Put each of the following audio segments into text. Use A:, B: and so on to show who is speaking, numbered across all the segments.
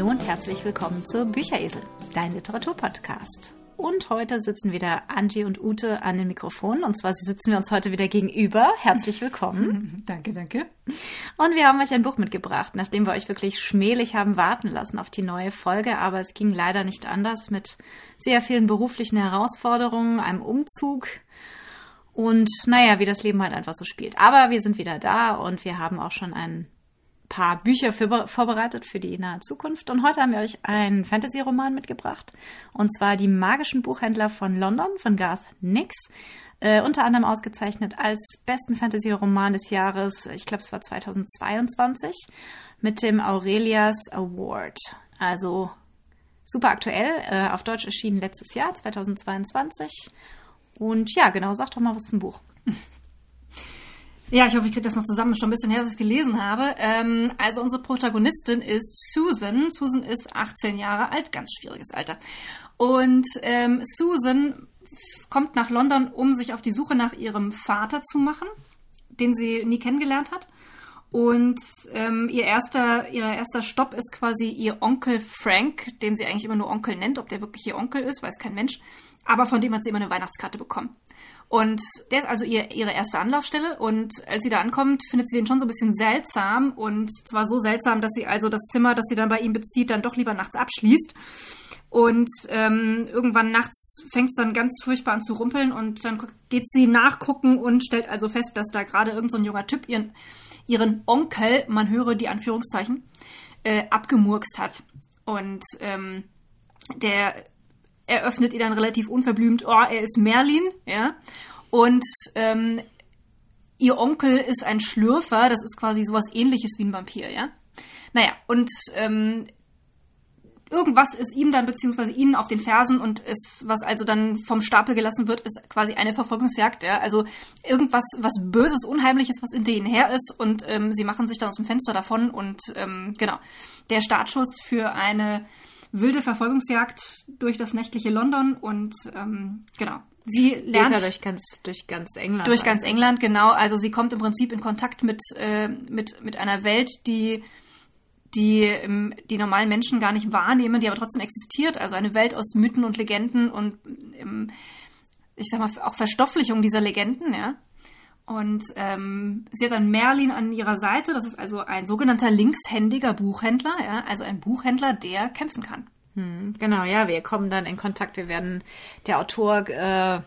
A: Hallo und herzlich willkommen zur Bücheresel, dein Literaturpodcast. Und heute sitzen wieder Angie und Ute an den Mikrofonen. Und zwar sitzen wir uns heute wieder gegenüber. Herzlich willkommen.
B: danke, danke.
A: Und wir haben euch ein Buch mitgebracht, nachdem wir euch wirklich schmählich haben warten lassen auf die neue Folge. Aber es ging leider nicht anders mit sehr vielen beruflichen Herausforderungen, einem Umzug. Und naja, wie das Leben halt einfach so spielt. Aber wir sind wieder da und wir haben auch schon ein paar Bücher für, vorbereitet für die nahe Zukunft. Und heute haben wir euch einen Fantasy-Roman mitgebracht. Und zwar Die magischen Buchhändler von London von Garth Nix. Äh, unter anderem ausgezeichnet als besten Fantasy-Roman des Jahres, ich glaube es war 2022, mit dem Aurelias Award. Also super aktuell, äh, auf Deutsch erschienen letztes Jahr, 2022. Und ja, genau, sag doch mal was zum Buch.
B: Ja, ich hoffe, ich kriege das noch zusammen. Schon ein bisschen her, dass ich es gelesen habe. Ähm, also unsere Protagonistin ist Susan. Susan ist 18 Jahre alt, ganz schwieriges Alter. Und ähm, Susan kommt nach London, um sich auf die Suche nach ihrem Vater zu machen, den sie nie kennengelernt hat. Und ähm, ihr erster, ihr erster Stopp ist quasi ihr Onkel Frank, den sie eigentlich immer nur Onkel nennt. Ob der wirklich ihr Onkel ist, weiß kein Mensch. Aber von dem hat sie immer eine Weihnachtskarte bekommen. Und der ist also ihr, ihre erste Anlaufstelle. Und als sie da ankommt, findet sie den schon so ein bisschen seltsam. Und zwar so seltsam, dass sie also das Zimmer, das sie dann bei ihm bezieht, dann doch lieber nachts abschließt. Und ähm, irgendwann nachts fängt es dann ganz furchtbar an zu rumpeln. Und dann geht sie nachgucken und stellt also fest, dass da gerade irgendein so junger Typ ihren, ihren Onkel, man höre die Anführungszeichen, äh, abgemurkst hat. Und ähm, der eröffnet ihr dann relativ unverblümt, oh, er ist Merlin, ja. Und ähm, ihr Onkel ist ein Schlürfer, das ist quasi sowas ähnliches wie ein Vampir, ja. Naja, und ähm, irgendwas ist ihm dann beziehungsweise ihnen auf den Fersen und ist, was also dann vom Stapel gelassen wird, ist quasi eine Verfolgungsjagd. Ja? Also irgendwas, was Böses, Unheimliches, was in denen her ist und ähm, sie machen sich dann aus dem Fenster davon und ähm, genau. Der Startschuss für eine wilde Verfolgungsjagd durch das nächtliche London und ähm, genau.
A: Sie lernt Geht durch ganz durch ganz England.
B: Durch ganz England, genau. Also sie kommt im Prinzip in Kontakt mit äh, mit mit einer Welt, die die ähm, die normalen Menschen gar nicht wahrnehmen, die aber trotzdem existiert. Also eine Welt aus Mythen und Legenden und ähm, ich sag mal auch Verstofflichung dieser Legenden, ja. Und ähm, sie hat dann Merlin an ihrer Seite. Das ist also ein sogenannter linkshändiger Buchhändler, ja, also ein Buchhändler, der kämpfen kann.
A: Hm, genau, ja, wir kommen dann in Kontakt. Wir werden, der Autor, äh,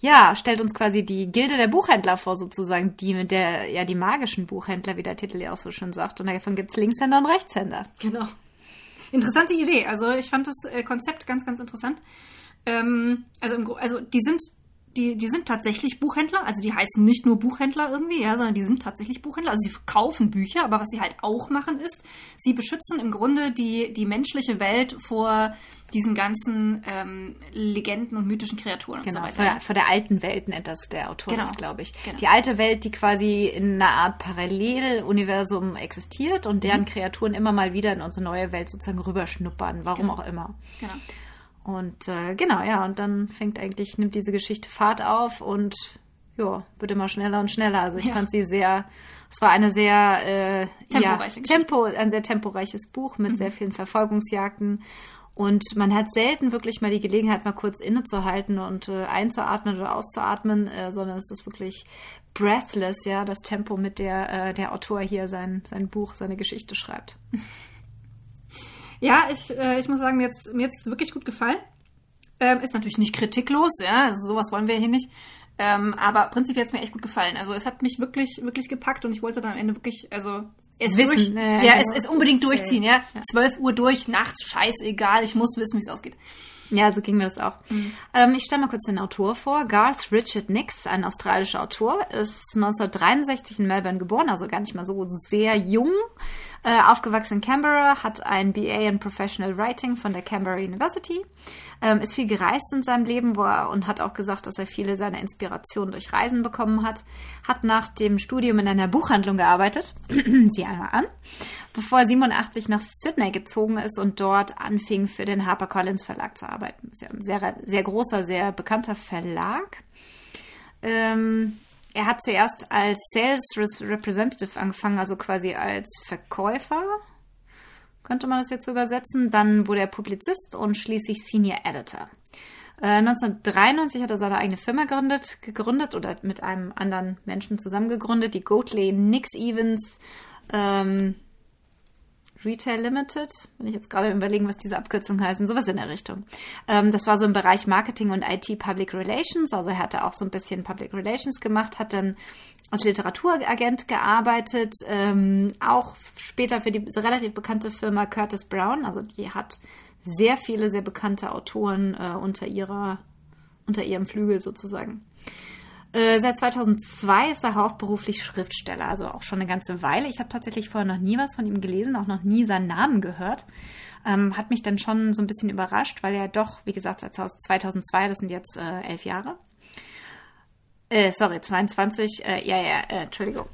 A: ja, stellt uns quasi die Gilde der Buchhändler vor, sozusagen, die mit der, ja, die magischen Buchhändler, wie der Titel ja auch so schön sagt. Und davon gibt es Linkshänder und Rechtshänder.
B: Genau. Interessante Idee. Also ich fand das äh, Konzept ganz, ganz interessant. Ähm, also, im, also die sind die, die sind tatsächlich Buchhändler, also die heißen nicht nur Buchhändler irgendwie, ja, sondern die sind tatsächlich Buchhändler. Also sie verkaufen Bücher, aber was sie halt auch machen ist, sie beschützen im Grunde die, die menschliche Welt vor diesen ganzen ähm, Legenden und mythischen Kreaturen
A: genau,
B: und so
A: weiter. Vor, vor der alten Welt nennt das der Autor genau. glaube ich. Genau. Die alte Welt, die quasi in einer Art Paralleluniversum existiert und deren mhm. Kreaturen immer mal wieder in unsere neue Welt sozusagen rüberschnuppern, warum genau. auch immer. Genau. Und äh, genau, ja, und dann fängt eigentlich, nimmt diese Geschichte Fahrt auf und ja, wird immer schneller und schneller. Also ich ja. fand sie sehr, es war eine sehr äh,
B: temporeiche
A: ja, Tempo, ein sehr temporeiches Buch mit mhm. sehr vielen Verfolgungsjagden. Und man hat selten wirklich mal die Gelegenheit, mal kurz innezuhalten und äh, einzuatmen oder auszuatmen, äh, sondern es ist wirklich breathless, ja, das Tempo, mit der äh, der Autor hier sein, sein Buch, seine Geschichte schreibt.
B: Ja, ich, äh, ich muss sagen, mir jetzt mir jetzt wirklich gut gefallen. Ähm, ist natürlich nicht kritiklos, ja, also sowas wollen wir hier nicht. Ähm, aber prinzipiell hat es mir echt gut gefallen. Also es hat mich wirklich, wirklich gepackt und ich wollte dann am Ende wirklich, also es wissen, durch, ja, es, es unbedingt durchziehen, ja. Ja. Uhr durch, nachts, scheißegal, ich muss wissen, wie es ausgeht.
A: Ja, so ging mir das auch. Mhm. Ähm, ich stelle mal kurz den Autor vor. Garth Richard Nix, ein australischer Autor, ist 1963 in Melbourne geboren, also gar nicht mal so sehr jung. Äh, aufgewachsen in Canberra, hat ein BA in Professional Writing von der Canberra University, ähm, ist viel gereist in seinem Leben wo er, und hat auch gesagt, dass er viele seiner Inspirationen durch Reisen bekommen hat. Hat nach dem Studium in einer Buchhandlung gearbeitet. Sieh einmal an. Bevor er 87 nach Sydney gezogen ist und dort anfing, für den HarperCollins Verlag zu arbeiten. Ist ja ein sehr, sehr großer, sehr bekannter Verlag. Ähm, er hat zuerst als Sales Representative angefangen, also quasi als Verkäufer. könnte man das jetzt so übersetzen. Dann wurde er Publizist und schließlich Senior Editor. 1993 hat er seine eigene Firma gegründet, gegründet oder mit einem anderen Menschen zusammen gegründet, die Goatley Nix Evans ähm, Retail Limited. Bin ich jetzt gerade überlegen, was diese Abkürzungen heißen, sowas in der Richtung. Ähm, das war so im Bereich Marketing und IT Public Relations. Also er hatte auch so ein bisschen Public Relations gemacht, hat dann als Literaturagent gearbeitet, ähm, auch später für die relativ bekannte Firma Curtis Brown. Also die hat sehr viele sehr bekannte Autoren äh, unter ihrer unter ihrem Flügel sozusagen. Äh, seit 2002 ist er hauptberuflich Schriftsteller, also auch schon eine ganze Weile. Ich habe tatsächlich vorher noch nie was von ihm gelesen, auch noch nie seinen Namen gehört. Ähm, hat mich dann schon so ein bisschen überrascht, weil er doch, wie gesagt, seit 2002, das sind jetzt äh, elf Jahre. Äh, sorry, 22, äh, ja, ja, äh, Entschuldigung.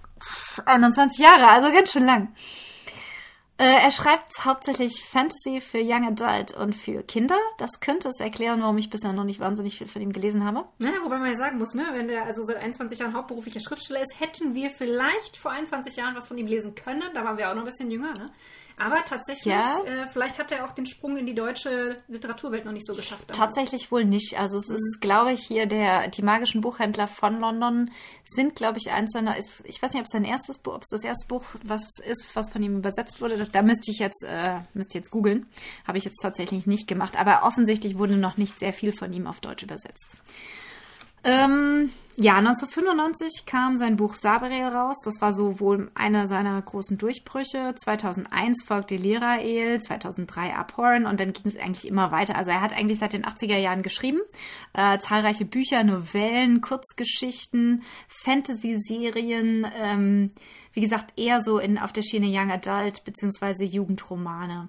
A: 21 Jahre, also ganz schön lang. Äh, er schreibt hauptsächlich Fantasy für Young Adult und für Kinder. Das könnte es erklären, warum ich bisher noch nicht wahnsinnig viel von ihm gelesen habe.
B: Naja, wobei man ja sagen muss, ne, wenn der also seit 21 Jahren hauptberuflicher Schriftsteller ist, hätten wir vielleicht vor 21 Jahren was von ihm lesen können. Da waren wir auch noch ein bisschen jünger, ne? Aber tatsächlich, ja. äh, vielleicht hat er auch den Sprung in die deutsche Literaturwelt noch nicht so geschafft.
A: Tatsächlich wohl nicht. Also es mhm. ist, glaube ich, hier der, die magischen Buchhändler von London sind, glaube ich, eins seiner, ist, ich weiß nicht, ob es sein erstes Buch, ob es das erste Buch was ist, was von ihm übersetzt wurde. Da müsste ich jetzt, äh, müsste ich jetzt googeln. Habe ich jetzt tatsächlich nicht gemacht. Aber offensichtlich wurde noch nicht sehr viel von ihm auf Deutsch übersetzt. Ähm, ja, 1995 kam sein Buch Saberel raus. Das war so wohl einer seiner großen Durchbrüche. 2001 folgte Lirael, 2003 Abhorn und dann ging es eigentlich immer weiter. Also er hat eigentlich seit den 80er Jahren geschrieben. Äh, zahlreiche Bücher, Novellen, Kurzgeschichten, Fantasy-Serien. Ähm, wie gesagt, eher so in, auf der Schiene Young Adult bzw. Jugendromane.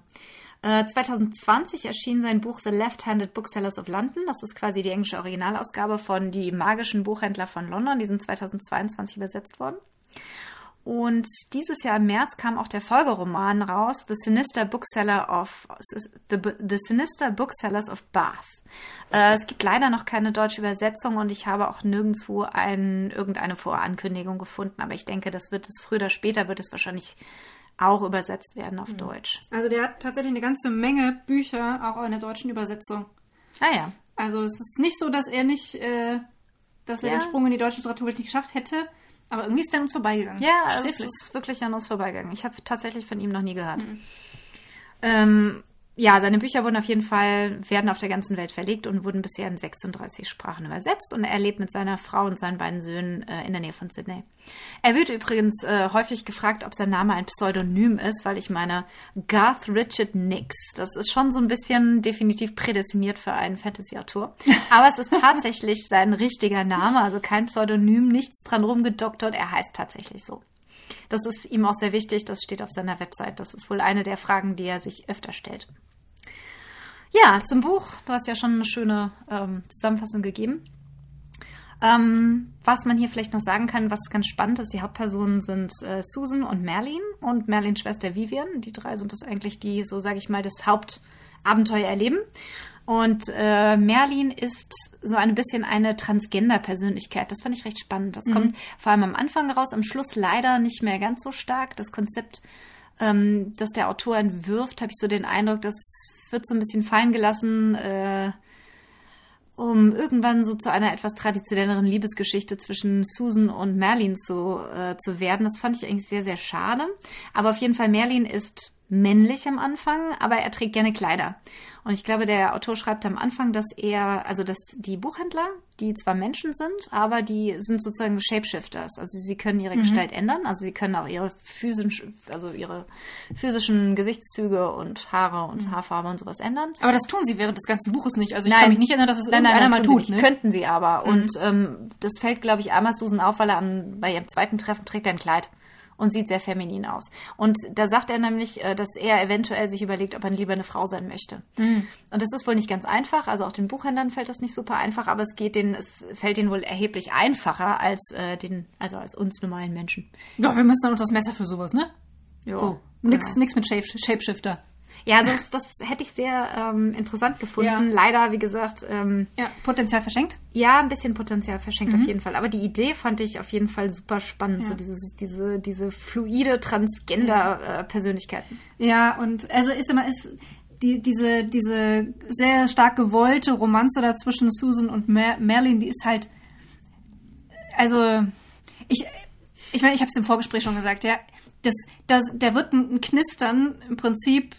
A: 2020 äh, erschien sein Buch The Left-Handed Booksellers of London. Das ist quasi die englische Originalausgabe von Die magischen Buchhändler von London. Die sind 2022 übersetzt worden. Und dieses Jahr im März kam auch der Folgeroman raus, The Sinister Bookseller of The, The Sinister Booksellers of Bath. Äh, es gibt leider noch keine deutsche Übersetzung und ich habe auch nirgendwo ein, irgendeine Vorankündigung gefunden, aber ich denke, das wird es früher oder später wird es wahrscheinlich auch übersetzt werden auf mhm. Deutsch.
B: Also der hat tatsächlich eine ganze Menge Bücher, auch in der deutschen Übersetzung.
A: Ah ja.
B: Also es ist nicht so, dass er nicht, äh, dass er ja. den Sprung in die deutsche Literaturwelt nicht geschafft hätte, aber irgendwie ist er an uns vorbeigegangen.
A: Ja, es ist wirklich an uns vorbeigegangen. Ich habe tatsächlich von ihm noch nie gehört. Mhm. Ähm, ja, seine Bücher wurden auf jeden Fall, werden auf der ganzen Welt verlegt und wurden bisher in 36 Sprachen übersetzt und er lebt mit seiner Frau und seinen beiden Söhnen äh, in der Nähe von Sydney. Er wird übrigens äh, häufig gefragt, ob sein Name ein Pseudonym ist, weil ich meine, Garth Richard Nix, das ist schon so ein bisschen definitiv prädestiniert für einen Fantasy-Autor. Aber es ist tatsächlich sein richtiger Name, also kein Pseudonym, nichts dran rumgedoktert, er heißt tatsächlich so. Das ist ihm auch sehr wichtig, das steht auf seiner Website. Das ist wohl eine der Fragen, die er sich öfter stellt. Ja, zum Buch. Du hast ja schon eine schöne ähm, Zusammenfassung gegeben. Ähm, was man hier vielleicht noch sagen kann, was ganz spannend ist, die Hauptpersonen sind äh, Susan und Merlin und Merlins Schwester Vivian. Die drei sind das eigentlich, die, so sage ich mal, das Hauptabenteuer erleben. Und äh, Merlin ist so ein bisschen eine Transgender-Persönlichkeit. Das fand ich recht spannend. Das mhm. kommt vor allem am Anfang raus, am Schluss leider nicht mehr ganz so stark. Das Konzept, ähm, das der Autor entwirft, habe ich so den Eindruck, das wird so ein bisschen fallen gelassen, äh, um irgendwann so zu einer etwas traditionelleren Liebesgeschichte zwischen Susan und Merlin zu, äh, zu werden. Das fand ich eigentlich sehr, sehr schade. Aber auf jeden Fall, Merlin ist männlich am Anfang, aber er trägt gerne Kleider. Und ich glaube, der Autor schreibt am Anfang, dass er, also dass die Buchhändler, die zwar Menschen sind, aber die sind sozusagen Shapeshifters. Also sie können ihre mhm. Gestalt ändern, also sie können auch ihre physischen, also ihre physischen Gesichtszüge und Haare und mhm. Haarfarbe und sowas ändern.
B: Aber das tun sie während des ganzen Buches nicht. Also ich nein, kann mich nicht erinnern, dass es nein,
A: irgendeiner
B: nein, mal tut.
A: Ne? Könnten sie aber. Mhm. Und ähm, das fällt, glaube ich, einmal Susan auf, weil er am, bei ihrem zweiten Treffen trägt er ein Kleid und sieht sehr feminin aus. Und da sagt er nämlich, äh, dass er eventuell sich überlegt, ob er lieber eine Frau sein möchte. Mhm. Und das ist wohl nicht ganz einfach. Also auch den Buchhändlern fällt das nicht super einfach, aber es geht denen, es fällt ihnen wohl erheblich einfacher als äh, den, also als uns normalen Menschen.
B: Ja, wir müssen dann uns das Messer für sowas, ne? Ja. So. Nix, genau. nix mit Shape, Shapeshifter.
A: Ja, das, das hätte ich sehr ähm, interessant gefunden.
B: Ja.
A: Leider, wie gesagt, ähm,
B: Ja, Potenzial verschenkt.
A: ja, ein bisschen Potenzial verschenkt auf jeden Fall. Aber die Idee fand ich auf jeden Fall super spannend.
B: Ja.
A: So dieses, diese, diese fluide Transgender-Persönlichkeiten.
B: Ja, und also ist immer, ist die, diese, diese sehr stark gewollte Romanze da zwischen Susan und Mer Merlin, die ist halt, also, ich, ich meine, ich habe es im Vorgespräch schon gesagt, ja, das, das, da wird ein Knistern im Prinzip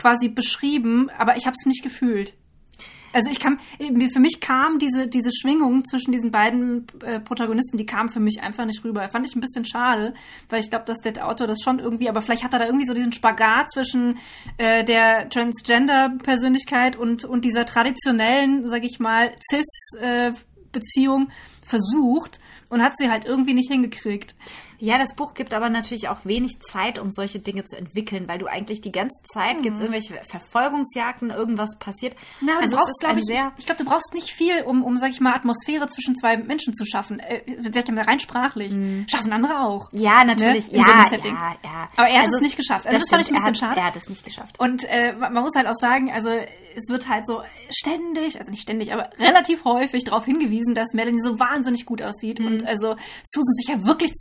B: quasi beschrieben, aber ich habe es nicht gefühlt. Also ich kam, für mich kam diese, diese Schwingung zwischen diesen beiden äh, Protagonisten, die kam für mich einfach nicht rüber. Fand ich ein bisschen schade, weil ich glaube, dass der Autor das schon irgendwie, aber vielleicht hat er da irgendwie so diesen Spagat zwischen äh, der Transgender-Persönlichkeit und, und dieser traditionellen, sag ich mal, Cis-Beziehung versucht und hat sie halt irgendwie nicht hingekriegt.
A: Ja, das Buch gibt aber natürlich auch wenig Zeit, um solche Dinge zu entwickeln, weil du eigentlich die ganze Zeit gibt's irgendwelche Verfolgungsjagden, irgendwas passiert.
B: Na,
A: also
B: du
A: es
B: brauchst, glaube ich,
A: sehr
B: ich glaube, du brauchst nicht viel, um, um, sag ich mal, Atmosphäre zwischen zwei Menschen zu schaffen. Äh, selbst rein sprachlich. Schaffen andere auch.
A: ja, natürlich.
B: Ne? In
A: Ja,
B: so einem Setting.
A: ja, ja.
B: Aber er hat
A: Also
B: es nicht geschafft. Also das, fand ich ein bisschen
A: er hat,
B: schade.
A: Er hat es nicht geschafft.
B: Und äh, man muss halt auch sagen, also es wird halt so ständig, also nicht ständig, aber relativ häufig darauf hingewiesen, dass Melanie so wahnsinnig gut aussieht und also Susan sich ja wirklich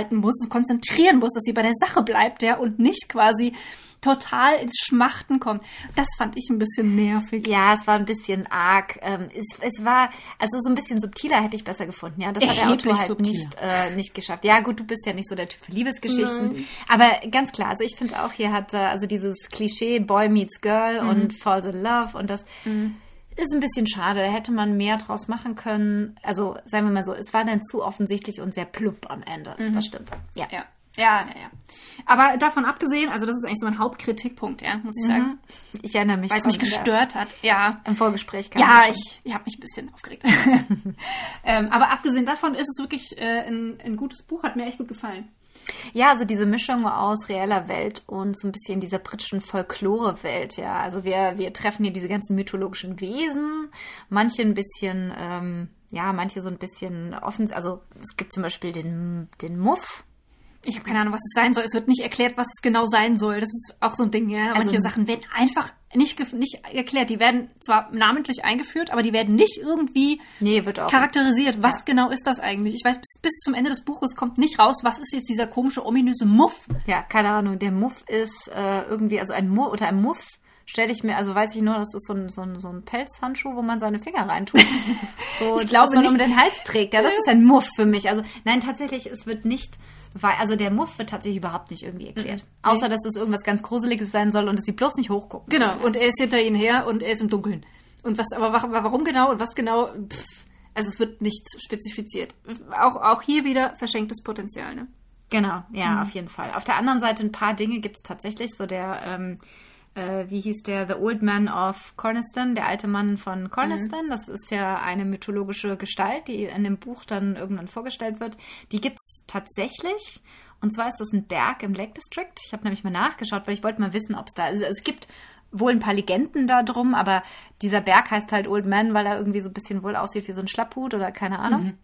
B: zurückhalten muss und konzentrieren muss, dass sie bei der Sache bleibt, ja, und nicht quasi total ins Schmachten kommt. Das fand ich ein bisschen nervig.
A: Ja, es war ein bisschen arg. Ähm, es, es war, also so ein bisschen subtiler hätte ich besser gefunden. Ja, das hat der
B: Erheblich
A: Autor halt
B: subtiler.
A: nicht, äh, nicht geschafft. Ja, gut, du bist ja nicht so der Typ für Liebesgeschichten. Aber ganz klar, also ich finde auch, hier hat äh, also dieses Klischee Boy meets Girl und Falls in Love und das ist ein bisschen schade. Da hätte man mehr draus machen können. Also, sagen wir mal so, es war dann zu offensichtlich und sehr plump am Ende. Das stimmt. Ja.
B: Ja. Ja, ja, ja. Aber davon abgesehen, also das ist eigentlich so mein Hauptkritikpunkt, ja, muss ich sagen.
A: Ich erinnere mich.
B: Weil es mich gestört hat. Ja.
A: Im Vorgespräch
B: Ja,
A: das schon.
B: ich, ich habe mich ein bisschen aufgeregt. ähm, aber abgesehen davon ist es wirklich äh, ein, ein gutes Buch, hat mir echt gut gefallen.
A: Ja, also diese Mischung aus reeller Welt und so ein bisschen dieser britischen Folklore-Welt, ja. Also wir, wir treffen hier diese ganzen mythologischen Wesen, manche ein bisschen, ähm, ja, manche so ein bisschen offen, also es gibt zum Beispiel den, den Muff.
B: Ich habe keine Ahnung, was es sein soll. Es wird nicht erklärt, was es genau sein soll. Das ist auch so ein Ding, ja. Manche
A: Also-
B: Sachen werden einfach nicht, nicht erklärt. Die werden zwar namentlich eingeführt, aber die werden nicht irgendwie
A: Nee, wird auch.
B: charakterisiert. Was genau ist das eigentlich? Ich weiß, bis, bis zum Ende des Buches kommt nicht raus, was ist jetzt dieser komische, ominöse Muff.
A: Ja, keine Ahnung, der Muff ist äh, irgendwie, also ein Muff oder ein Muff stelle ich mir, also weiß ich nur, das ist so ein, so ein, so ein Pelzhandschuh, wo man seine Finger reintut. So,
B: Ich glaube
A: man
B: nicht-
A: um den Hals trägt. Ja, das ist ein Muff für mich. Also nein, tatsächlich, es wird nicht, weil, also der Muff wird tatsächlich überhaupt nicht irgendwie erklärt. Außer, dass es irgendwas ganz Gruseliges sein soll und dass sie bloß nicht hochgucken.
B: Genau, und er ist hinter ihnen her und er ist im Dunkeln. Und was, aber wa- warum genau und was genau, pff, also es wird nicht spezifiziert. Auch, auch hier wieder verschenktes Potenzial, ne?
A: Genau, ja, auf jeden Fall. Auf der anderen Seite ein paar Dinge gibt es tatsächlich. So der, ähm, äh, wie hieß der, The Old Man of Corniston, der alte Mann von Corniston. Das ist ja eine mythologische Gestalt, die in dem Buch dann irgendwann vorgestellt wird. Die gibt es tatsächlich. Und zwar ist das ein Berg im Lake District. Ich habe nämlich mal nachgeschaut, weil ich wollte mal wissen, ob es da, also es gibt wohl ein paar Legenden da drum, aber dieser Berg heißt halt Old Man, weil er irgendwie so ein bisschen wohl aussieht wie so ein Schlapphut oder keine Ahnung.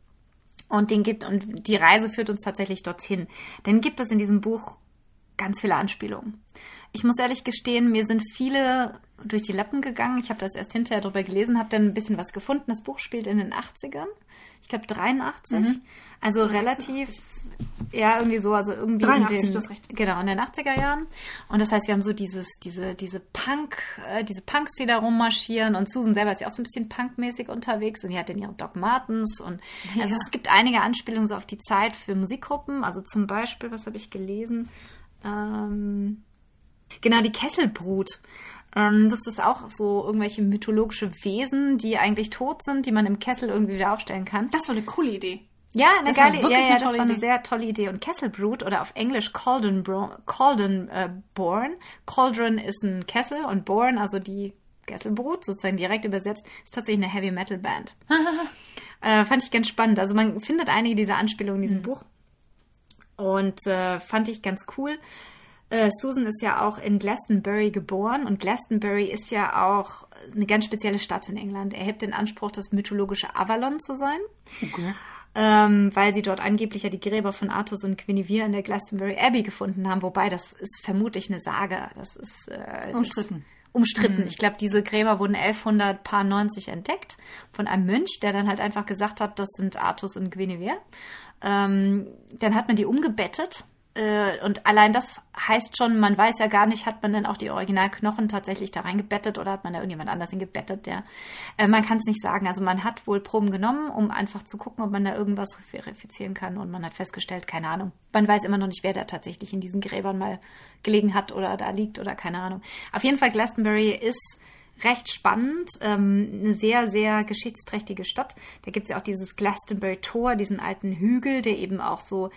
A: Und den gibt, und die Reise führt uns tatsächlich dorthin. Denn gibt es in diesem Buch ganz viele Anspielungen. Ich muss ehrlich gestehen, mir sind viele durch die Lappen gegangen. Ich habe das erst hinterher drüber gelesen, habe dann ein bisschen was gefunden. Das Buch spielt in den 80ern. Ich glaube 83. Also relativ, ja, irgendwie so, also irgendwie
B: 83,
A: in den,
B: du hast recht.
A: Genau, in den 80er Jahren. Und das heißt, wir haben so dieses, diese, diese Punk, äh, diese Punks, die da rummarschieren. Und Susan selber ist ja auch so ein bisschen punkmäßig unterwegs und die hat dann ihre Doc Martens. Und also
B: Ja.
A: es gibt einige Anspielungen so auf die Zeit für Musikgruppen. Also zum Beispiel, was habe ich gelesen? Ähm, genau, die Kesselbrut. Ähm, das ist auch so irgendwelche mythologische Wesen, die eigentlich tot sind, die man im Kessel irgendwie wieder aufstellen kann.
B: Das war eine coole Idee.
A: Ja, eine
B: Das
A: geile,
B: wirklich
A: ja, ja,
B: eine
A: das war eine
B: Idee.
A: sehr tolle Idee. Und Kesselbrut oder auf Englisch Cauldron, Cauldron äh, Born. Cauldron ist ein Kessel und Born, also die Kesselbrut, sozusagen direkt übersetzt, ist tatsächlich eine Heavy Metal Band. äh, fand ich ganz spannend. Also man findet einige dieser Anspielungen in diesem Buch. Und äh, fand ich ganz cool. Äh, Susan ist ja auch in Glastonbury geboren und Glastonbury ist ja auch eine ganz spezielle Stadt in England. Er hebt den Anspruch, das mythologische Avalon zu sein. ähm, weil sie dort angeblich ja die Gräber von Artus und Guinevere in der Glastonbury Abbey gefunden haben, wobei das ist vermutlich eine Sage. Das ist äh,
B: umstritten.
A: Umstritten. Mhm. Ich glaube, diese Gräber wurden 1190 entdeckt von einem Mönch, der dann halt einfach gesagt hat, das sind Artus und Guinevere. Ähm, dann hat man die umgebettet äh, und allein das heißt schon, man weiß ja gar nicht, hat man denn auch die Originalknochen tatsächlich da reingebettet oder hat man da irgendjemand anders hingebettet, der, äh, man kann es nicht sagen. Also man hat wohl Proben genommen, um einfach zu gucken, ob man da irgendwas verifizieren kann und man hat festgestellt, keine Ahnung. Man weiß immer noch nicht, wer da tatsächlich in diesen Gräbern mal gelegen hat oder da liegt oder keine Ahnung. Auf jeden Fall Glastonbury ist recht spannend, ähm, eine sehr, sehr geschichtsträchtige Stadt. Da gibt es ja auch dieses Glastonbury Tor, diesen alten Hügel, der eben auch so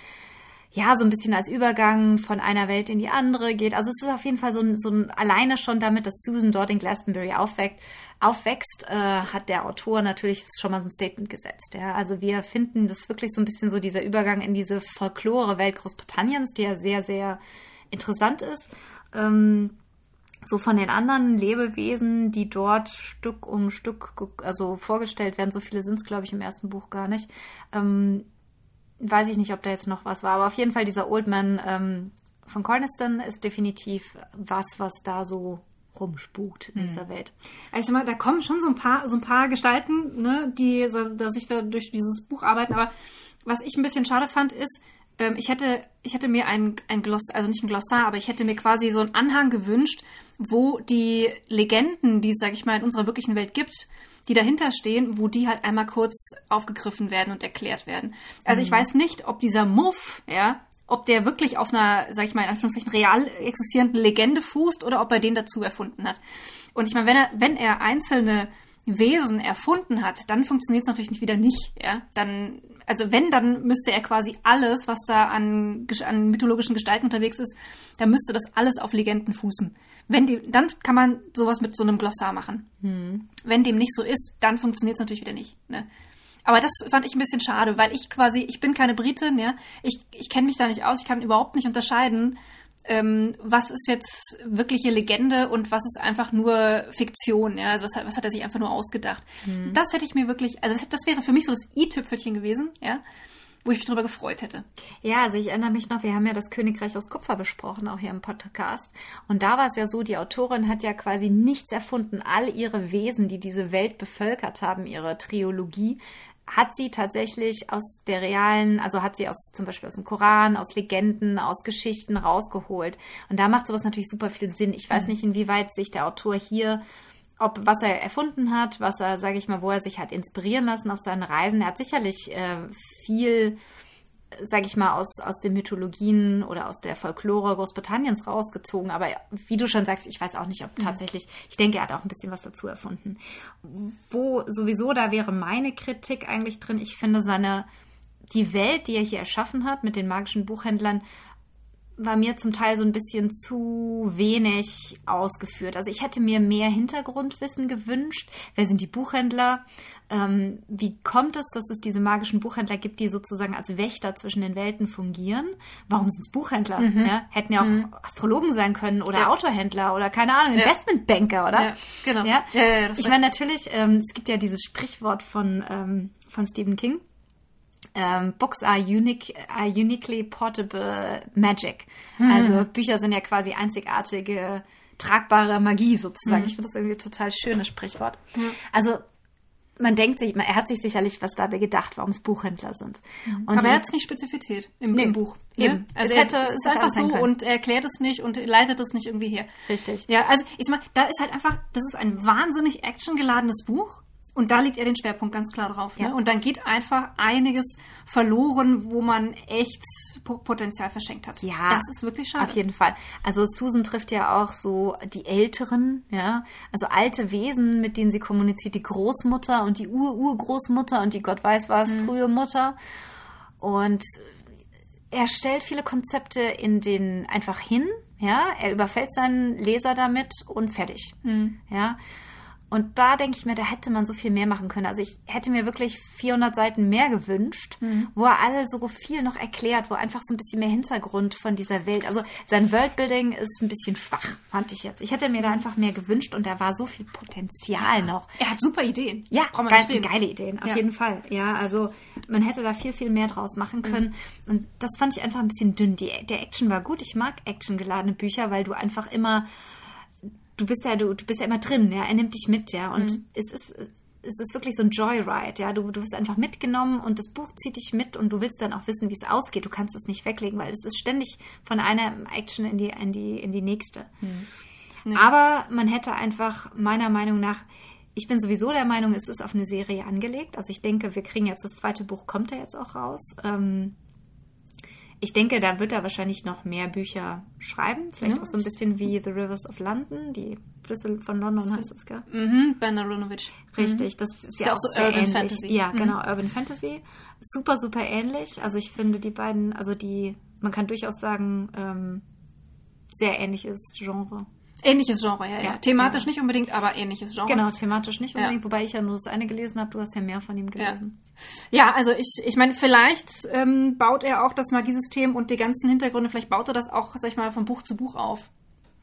A: ja, so ein bisschen als Übergang von einer Welt in die andere geht. Also es ist auf jeden Fall so ein, so ein alleine schon damit, dass Susan dort in Glastonbury aufweckt, aufwächst, äh, hat der Autor natürlich schon mal so ein Statement gesetzt. Ja? Also wir finden das wirklich so ein bisschen so dieser Übergang in diese Folklore-Welt Großbritanniens, die ja sehr, sehr interessant ist. Ähm, so von den anderen Lebewesen, die dort Stück um Stück also vorgestellt werden, so viele sind es, glaube ich, im ersten Buch gar nicht. Ähm, weiß ich nicht, ob da jetzt noch was war, aber auf jeden Fall dieser Old Man ähm, von Corniston ist definitiv was, was da so rumspukt in hm. dieser Welt.
B: Also mal, da kommen schon so ein paar, so ein paar Gestalten, ne, die da sich da durch dieses Buch arbeiten, aber was ich ein bisschen schade fand, ist, ähm, ich hätte, ich hätte mir ein, ein Gloss, also nicht ein Glossar, aber ich hätte mir quasi so einen Anhang gewünscht, wo die Legenden, die es, sag ich mal, in unserer wirklichen Welt gibt, die dahinter stehen, wo die halt einmal kurz aufgegriffen werden und erklärt werden. Also mhm. ich weiß nicht, ob dieser Muff, ja, ob der wirklich auf einer, sag ich mal, in Anführungszeichen real existierenden Legende fußt oder ob er den dazu erfunden hat. Und ich meine, wenn er, wenn er einzelne Wesen erfunden hat, dann funktioniert es natürlich nicht wieder nicht, ja. Dann, also wenn, dann müsste er quasi alles, was da an, an mythologischen Gestalten unterwegs ist, dann müsste das alles auf Legenden fußen. Wenn die, dann kann man sowas mit so einem Glossar machen. Hm. Wenn dem nicht so ist, dann funktioniert es natürlich wieder nicht. Ne? Aber das fand ich ein bisschen schade, weil ich quasi, ich bin keine Britin, ja. Ich, ich kenne mich da nicht aus, ich kann überhaupt nicht unterscheiden, ähm, was ist jetzt wirkliche Legende und was ist einfach nur Fiktion, ja. Also was hat, was hat er sich einfach nur ausgedacht. Hm. Das hätte ich mir wirklich, also das, das wäre für mich so das i-Tüpfelchen gewesen, ja wo ich mich darüber gefreut hätte.
A: Ja, also ich erinnere mich noch, wir haben ja das Königreich aus Kupfer besprochen, auch hier im Podcast. Und da war es ja so, die Autorin hat ja quasi nichts erfunden. All ihre Wesen, die diese Welt bevölkert haben, ihre Triologie, hat sie tatsächlich aus der realen, also hat sie aus zum Beispiel aus dem Koran, aus Legenden, aus Geschichten rausgeholt. Und da macht sowas natürlich super viel Sinn. Ich weiß mhm. nicht, inwieweit sich der Autor hier ob was er erfunden hat, was er, sage ich mal, wo er sich hat inspirieren lassen auf seinen Reisen. Er hat sicherlich äh, viel, sage ich mal, aus, aus den Mythologien oder aus der Folklore Großbritanniens rausgezogen. Aber wie du schon sagst, ich weiß auch nicht, ob mhm. tatsächlich, ich denke, er hat auch ein bisschen was dazu erfunden. Wo sowieso, da wäre meine Kritik eigentlich drin. Ich finde seine, die Welt, die er hier erschaffen hat mit den magischen Buchhändlern, war mir zum Teil so ein bisschen zu wenig ausgeführt. Also ich hätte mir mehr Hintergrundwissen gewünscht. Wer sind die Buchhändler? Ähm, wie kommt es, dass es diese magischen Buchhändler gibt, die sozusagen als Wächter zwischen den Welten fungieren? Warum sind es Buchhändler? Mhm. Ja? Hätten ja auch mhm. Astrologen sein können oder ja. Autohändler oder keine Ahnung, Investmentbanker, oder?
B: Ja, genau.
A: Ja? ich meine natürlich, ähm, es gibt ja dieses Sprichwort von, ähm, von Stephen King ähm, Books are, unique, are uniquely portable magic. Mhm. Also Bücher sind ja quasi einzigartige, tragbare Magie sozusagen. Mhm. Ich finde das irgendwie ein total schönes Sprichwort. Ja. Also man denkt sich, er hat sich sicherlich was dabei gedacht, warum es Buchhändler sind.
B: Mhm. Und Aber er hat es nicht spezifiziert im, nee, im Buch.
A: Ne? Eben.
B: Also es, hätte, es ist einfach so können. und er erklärt es nicht und leitet es nicht irgendwie her.
A: Richtig.
B: Ja, also ich sag mal, da ist halt einfach, das ist ein wahnsinnig actiongeladenes Buch. Und da liegt er den Schwerpunkt ganz klar drauf. Ne? Ja. Und dann geht einfach einiges verloren, wo man echt Potenzial verschenkt hat.
A: Ja, das ist wirklich schade. Auf jeden Fall. Also Susan trifft ja auch so die Älteren, ja, also alte Wesen, mit denen sie kommuniziert, die Großmutter und die Ur-Urgroßmutter und die Gott weiß was, mhm. frühe Mutter. Und er stellt viele Konzepte in den einfach hin, ja, er überfällt seinen Leser damit und fertig, mhm. ja. Und da denke ich mir, da hätte man so viel mehr machen können. Also ich hätte mir wirklich 400 Seiten mehr gewünscht, mhm. wo er alle so viel noch erklärt, wo einfach so ein bisschen mehr Hintergrund von dieser Welt. Also sein Worldbuilding ist ein bisschen schwach, fand ich jetzt. Ich hätte mir da einfach mehr gewünscht und da war so viel Potenzial noch.
B: Er hat super Ideen.
A: Ja, geil, geile Ideen, auf ja. jeden Fall. Ja, also man hätte da viel, viel mehr draus machen können. Mhm. Und das fand ich einfach ein bisschen dünn. Die, der Action war gut. Ich mag actiongeladene Bücher, weil du einfach immer du bist ja, du, du bist ja immer drin, ja, er nimmt dich mit, ja. Und mhm. es ist, es ist wirklich so ein Joyride, ja. Du, du wirst einfach mitgenommen und das Buch zieht dich mit und du willst dann auch wissen, wie es ausgeht. Du kannst es nicht weglegen, weil es ist ständig von einer Action in die, in die, in die nächste. Mhm. Nee. Aber man hätte einfach meiner Meinung nach ich bin sowieso der Meinung, es ist auf eine Serie angelegt. Also ich denke, wir kriegen jetzt das zweite Buch, kommt ja jetzt auch raus. Ähm, ich denke, da wird er wahrscheinlich noch mehr Bücher schreiben. Vielleicht ja. auch so ein bisschen wie The Rivers of London, die Flüsse von London heißt es, gell?
B: Mhm, Ben Aronovich.
A: Richtig, das ist, ist ja, auch, so Urban ähnlich. Fantasy. Ja, mhm. genau, Urban Fantasy. Super, super ähnlich. Also ich finde die beiden, also die, man kann durchaus sagen, ähm, sehr ähnliches Genre.
B: Ähnliches Genre, ja, ja. ja. Thematisch ja. nicht unbedingt, aber ähnliches Genre.
A: Genau, thematisch nicht unbedingt, ja. wobei ich ja nur das eine gelesen habe, du hast ja mehr von ihm gelesen.
B: Ja, also ich, ich meine, vielleicht ähm, baut er auch das Magiesystem und die ganzen Hintergründe, vielleicht baut er das auch, sag ich mal, von Buch zu Buch auf.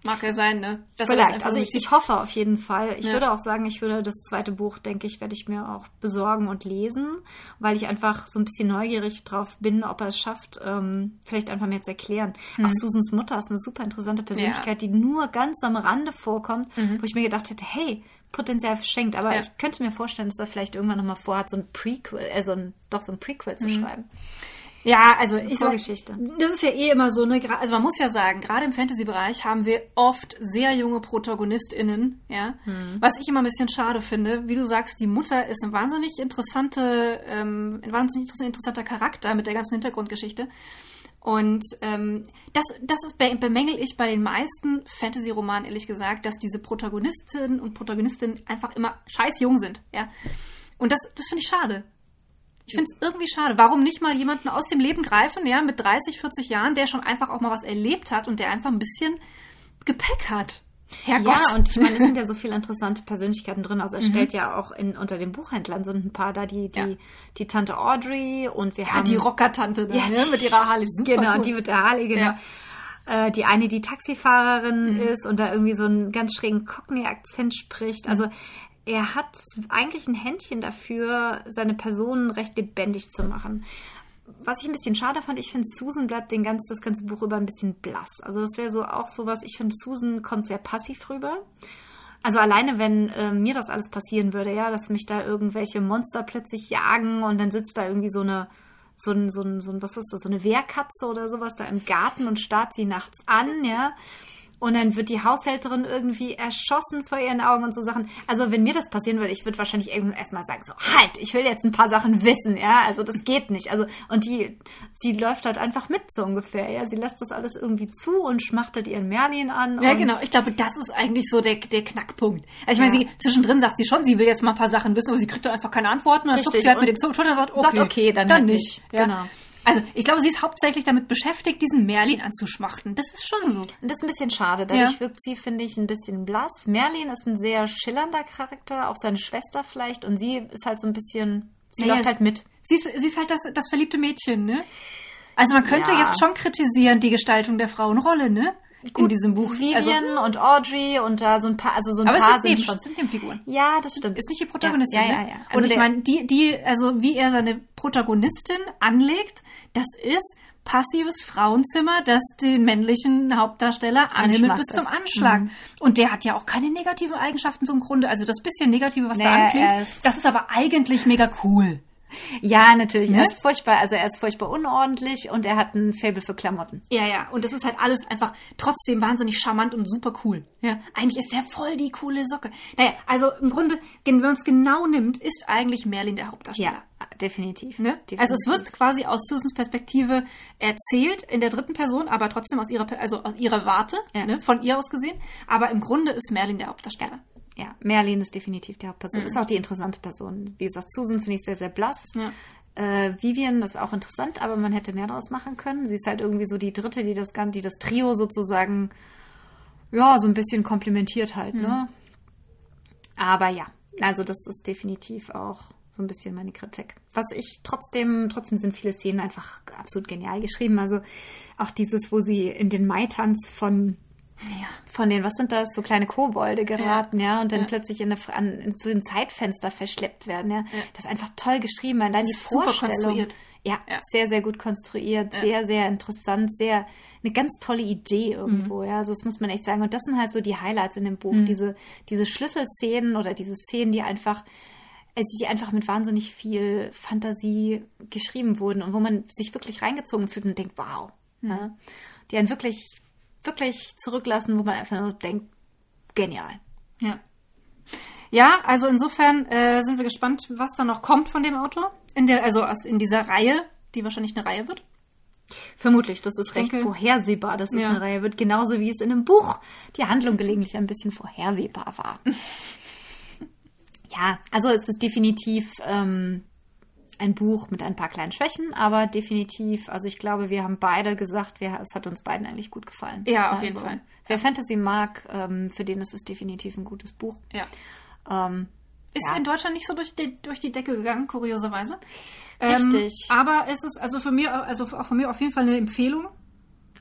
B: Mag ja sein, ne?
A: Das Vielleicht. Also ich, ich, hoffe auf jeden Fall. Ich ja. würde auch sagen, ich würde das zweite Buch, denke ich, werde ich mir auch besorgen und lesen, weil ich einfach so ein bisschen neugierig drauf bin, ob er es schafft, ähm, vielleicht einfach mehr zu erklären. Mhm. Auch Susans Mutter ist eine super interessante Persönlichkeit, ja. die nur ganz am Rande vorkommt, mhm. wo ich mir gedacht hätte, hey, Potenzial verschenkt. Aber ja. ich könnte mir vorstellen, dass er vielleicht irgendwann nochmal vorhat, so ein Prequel, also ein, doch so ein Prequel zu mhm. schreiben.
B: Ja, also ich Vorgeschichte. das ist ja eh immer so, ne? Also man muss ja sagen, gerade im Fantasy-Bereich haben wir oft sehr junge ProtagonistInnen, ja. Hm. Was ich immer ein bisschen schade finde. Wie du sagst, die Mutter ist ein wahnsinnig interessante, ähm, ein wahnsinnig interessanter Charakter mit der ganzen Hintergrundgeschichte. Und ähm, das, das ist, bemängel ich bei den meisten Fantasy-Romanen, ehrlich gesagt, dass diese Protagonistinnen und Protagonistinnen einfach immer scheiß jung sind, ja. Und das, das finde ich schade. Ich finde es irgendwie schade. Warum nicht mal jemanden aus dem Leben greifen, ja, mit 30, 40 Jahren, der schon einfach auch mal was erlebt hat und der einfach ein bisschen Gepäck hat.
A: Herrgott. Ja, und ich meine, es sind ja so viele interessante Persönlichkeiten drin. Also er mhm. stellt ja auch in, unter den Buchhändlern sind ein paar da, die, die, ja. die Tante Audrey und wir
B: ja,
A: haben.
B: die Rocker-Tante, ja, ne? mit ihrer Harley,
A: super Genau, cool. die mit der Harley, genau. Ja. Äh, die eine, die Taxifahrerin mhm. ist und da irgendwie so einen ganz schrägen Cockney-Akzent spricht. Also er hat eigentlich ein Händchen dafür, seine Personen recht lebendig zu machen. Was ich ein bisschen schade fand, ich finde, Susan bleibt den ganz, das ganze Buch über ein bisschen blass. Also das wäre so auch sowas, ich finde, Susan kommt sehr passiv rüber. Also alleine, wenn äh, mir das alles passieren würde, ja, dass mich da irgendwelche Monster plötzlich jagen und dann sitzt da irgendwie so eine, so ein, so ein, so ein was ist das, so eine Wehrkatze oder sowas da im Garten und starrt sie nachts an, ja und dann wird die Haushälterin irgendwie erschossen vor ihren Augen und so Sachen. Also wenn mir das passieren würde, ich würde wahrscheinlich irgendwann erstmal sagen, so halt, ich will jetzt ein paar Sachen wissen, ja, also das geht nicht. Also und die, sie läuft halt einfach mit so ungefähr, ja, sie lässt das alles irgendwie zu und schmachtet ihren Merlin an.
B: Ja, genau. Ich glaube, das ist eigentlich so der, der Knackpunkt. Also ich meine, ja. sie zwischendrin sagt sie schon, sie will jetzt mal ein paar Sachen wissen, aber sie kriegt doch einfach keine Antworten und dann zuckt sie halt mit den Schultern und sagt, okay, sagt, okay dann, dann halt nicht.
A: Ja. Genau.
B: Also, ich glaube, sie ist hauptsächlich damit beschäftigt, diesen Merlin anzuschmachten. Das ist schon so. Und
A: das ist ein bisschen schade. Dadurch ja. wirkt sie, finde ich, ein bisschen blass. Merlin ist ein sehr schillernder Charakter, auch seine Schwester vielleicht. Und sie ist halt so ein bisschen, sie naja, läuft halt mit.
B: Sie ist, sie ist halt das, das verliebte Mädchen, ne? Also man könnte ja. jetzt schon kritisieren, die Gestaltung der Frauenrolle, ne?
A: Gut, in diesem Buch. Vivian also, und Audrey und da so ein paar, also so ein
B: aber
A: paar
B: es sind, sind, sind Nebenfiguren.
A: Ja, das stimmt.
B: Ist nicht die Protagonistin.
A: Ja, ja, ja.
B: ja. Also und ich meine, die, die, also wie er seine Protagonistin anlegt, das ist passives Frauenzimmer, das den männlichen Hauptdarsteller anhimmelt bis zum Anschlag. Mhm. Und der hat ja auch keine negativen Eigenschaften zum Grunde. Also das bisschen Negative, was naja, da anklingt, das ist aber eigentlich mega cool.
A: Ja, natürlich. Ne? Er ist furchtbar, also er ist furchtbar unordentlich und er hat ein Faible für Klamotten.
B: Ja, ja. Und das ist halt alles einfach trotzdem wahnsinnig charmant und super cool. Ja. Eigentlich ist er voll die coole Socke. Naja, also im Grunde, wenn man es genau nimmt, ist eigentlich Merlin der Hauptdarsteller.
A: Ja, definitiv.
B: Ne?
A: definitiv.
B: Also es wird quasi aus Susans Perspektive erzählt in der dritten Person, aber trotzdem aus ihrer, also aus ihrer Warte, ja. ne? von ihr aus gesehen. Aber im Grunde ist Merlin der Hauptdarsteller.
A: Ja Merlin ist definitiv die Hauptperson. Mhm. Ist auch die interessante Person. Wie gesagt, Susan finde ich sehr, sehr blass. Ja. Äh, Vivian ist auch interessant, aber man hätte mehr daraus machen können. Sie ist halt irgendwie so die dritte, die das die das Trio sozusagen, ja, so ein bisschen komplementiert halt, mhm. ne? Aber ja, also das ist definitiv auch so ein bisschen meine Kritik. Was ich trotzdem, trotzdem sind viele Szenen einfach absolut genial geschrieben. Also auch dieses, wo sie in den Maitanz von ja. Von den, was sind das, so kleine Kobolde geraten, ja, ja und dann ja. plötzlich in, eine, an, in so ein Zeitfenster verschleppt werden, ja. Das ist einfach toll geschrieben, allein die Vorstellung. Super konstruiert. Ja, sehr, sehr gut konstruiert, sehr, sehr interessant, sehr, eine ganz tolle Idee irgendwo, mhm. ja, also das muss man echt sagen. Und das sind halt so die Highlights in dem Buch, mhm. diese, diese Schlüsselszenen oder diese Szenen, die einfach die einfach mit wahnsinnig viel Fantasie geschrieben wurden und wo man sich wirklich reingezogen fühlt und denkt, wow. Mhm. Ja, die einen wirklich, wirklich zurücklassen, wo man einfach nur denkt, genial.
B: Ja. Ja, also insofern äh, sind wir gespannt, was da noch kommt von dem Autor. In der, also in dieser Reihe, die wahrscheinlich eine Reihe wird.
A: Vermutlich, das ist recht denke, vorhersehbar, dass es ja. eine Reihe wird. Genauso wie es in einem Buch die Handlung gelegentlich ein bisschen vorhersehbar war. Ja, also es ist definitiv ähm, ein Buch mit ein paar kleinen Schwächen, aber definitiv, also ich glaube, wir haben beide gesagt, wir, es hat uns beiden eigentlich gut gefallen.
B: Ja, auf also, jeden Fall.
A: Wer Fantasy mag, ähm, für den ist es definitiv ein gutes Buch.
B: Ja. Ähm, ist ja. in Deutschland nicht so durch die, durch die Decke gegangen, kurioserweise. Richtig. Ähm, aber es ist also für mich, also auch von mir auf jeden Fall eine Empfehlung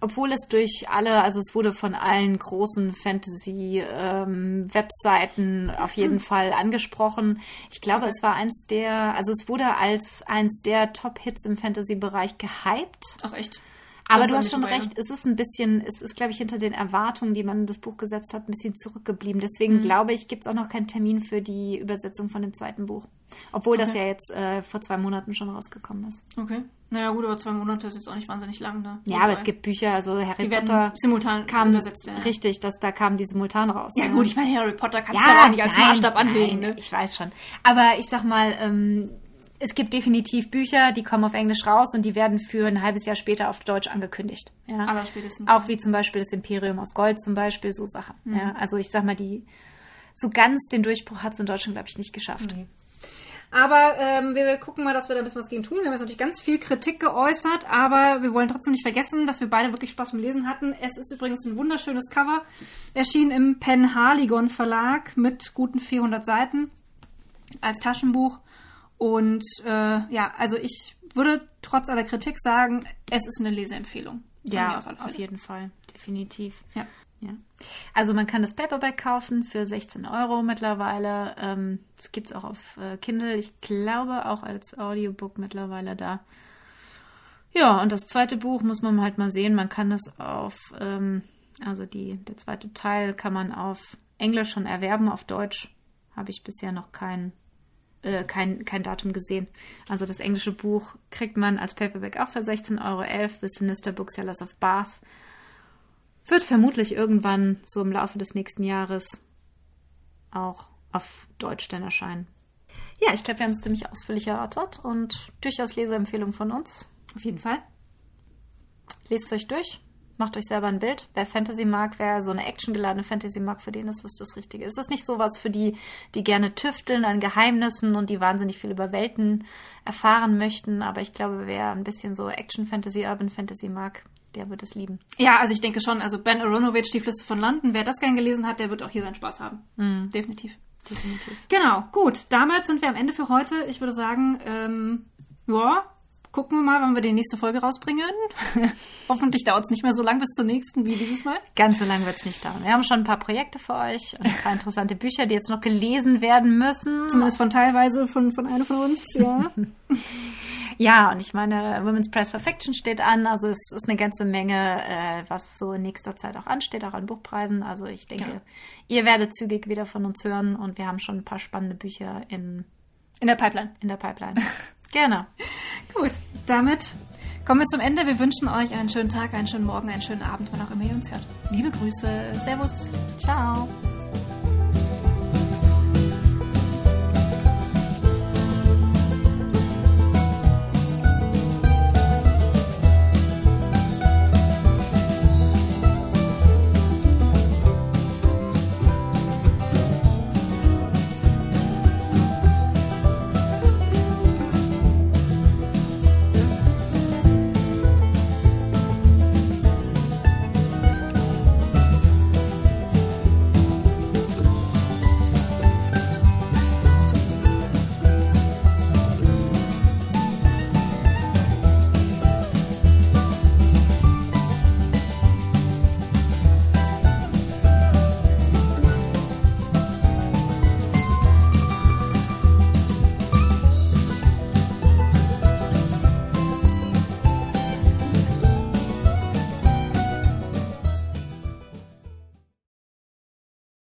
A: obwohl es durch alle, also es wurde von allen großen Fantasy-Webseiten ähm, auf jeden mhm. Fall angesprochen. Ich glaube, es war eins der, also es wurde als eins der Top-Hits im Fantasy-Bereich gehypt.
B: Ach echt?
A: Aber du hast schon recht, es ist ein bisschen, es ist, glaube ich, hinter den Erwartungen, die man in das Buch gesetzt hat, ein bisschen zurückgeblieben. Deswegen mhm. glaube ich, gibt es auch noch keinen Termin für die Übersetzung von dem zweiten Buch. Obwohl okay. das ja jetzt äh, vor zwei Monaten schon rausgekommen ist.
B: Okay. Naja, gut, aber zwei Monate ist jetzt auch nicht wahnsinnig lang, ne?
A: Ja, aber es gibt Bücher, also Harry
B: die
A: Potter.
B: simultan
A: kam, übersetzt, ja. Richtig, dass da kamen die simultan raus.
B: Ja, ja. gut, ich meine, Harry Potter kannst ja, du auch nicht als nein, Maßstab anlegen, nein,
A: ne? Ich weiß schon. Aber ich sag mal, ähm, es gibt definitiv Bücher, die kommen auf Englisch raus und die werden für ein halbes Jahr später auf Deutsch angekündigt. Ja?
B: Aber spätestens.
A: Auch wie zum Beispiel das Imperium aus Gold zum Beispiel, so Sachen. Mhm. Ja? Also ich sag mal, die so ganz den Durchbruch hat es in Deutschland, glaube ich, nicht geschafft.
B: Nee. Aber ähm, wir gucken mal, dass wir da ein bisschen was gegen tun. Wir haben jetzt natürlich ganz viel Kritik geäußert, aber wir wollen trotzdem nicht vergessen, dass wir beide wirklich Spaß beim Lesen hatten. Es ist übrigens ein wunderschönes Cover. Erschien im Pen Harligon Verlag mit guten 400 Seiten als Taschenbuch. Und äh, ja, also ich würde trotz aller Kritik sagen, es ist eine Leseempfehlung.
A: Ja, auf, auf, jeden Fall, definitiv.
B: Ja.
A: Ja. Also man kann das Paperback kaufen für 16 Euro mittlerweile. Ähm, das gibt es auch auf äh, Kindle. Ich glaube auch als Audiobook mittlerweile da. Ja, und das zweite Buch muss man halt mal sehen. Man kann das auf, ähm, also die, der zweite Teil kann man auf Englisch schon erwerben, auf Deutsch habe ich bisher noch keinen äh, kein, kein Datum gesehen. Also das englische Buch kriegt man als Paperback auch für 16,11 Euro. The Sinister Booksellers of Bath. Wird vermutlich irgendwann so im Laufe des nächsten Jahres auch auf Deutsch dann erscheinen. Ja, ich glaube, wir haben es ziemlich ausführlich erörtert und durchaus Leseempfehlung von uns.
B: Auf jeden Fall.
A: Lest es euch durch. Macht euch selber ein Bild. Wer Fantasy mag, wer so eine actiongeladene Fantasy mag, für den ist das das Richtige. Es ist nicht sowas für die, die gerne tüfteln an Geheimnissen und die wahnsinnig viel über Welten erfahren möchten. Aber ich glaube, wer ein bisschen so Action-Fantasy, Urban-Fantasy mag, der wird es lieben.
B: Ja, also ich denke schon. Also Ben Aronovich, Die Flüsse von London, wer das gern gelesen hat, der wird auch hier seinen Spaß haben.
A: Mhm. Definitiv.
B: Definitiv. Genau, gut. Damit sind wir am Ende für heute. Ich würde sagen, ähm, ja, gucken wir mal, wann wir die nächste Folge rausbringen. Hoffentlich dauert es nicht mehr so lang bis zur nächsten wie dieses Mal.
A: Ganz so lang wird es nicht dauern. Wir haben schon ein paar Projekte für euch, ein paar interessante Bücher, die jetzt noch gelesen werden müssen.
B: Zumindest von teilweise von, von einer von uns, ja.
A: ja, und ich meine, Women's Press Perfection steht an. Also es ist eine ganze Menge, äh, was so in nächster Zeit auch ansteht, auch an Buchpreisen. Also ich denke, ja. ihr werdet zügig wieder von uns hören und wir haben schon ein paar spannende Bücher in,
B: in der Pipeline.
A: In der Pipeline. Gerne.
B: Gut, damit kommen wir zum Ende. Wir wünschen euch einen schönen Tag, einen schönen Morgen, einen schönen Abend, wann auch immer ihr uns hört. Liebe Grüße.
A: Servus. Ciao.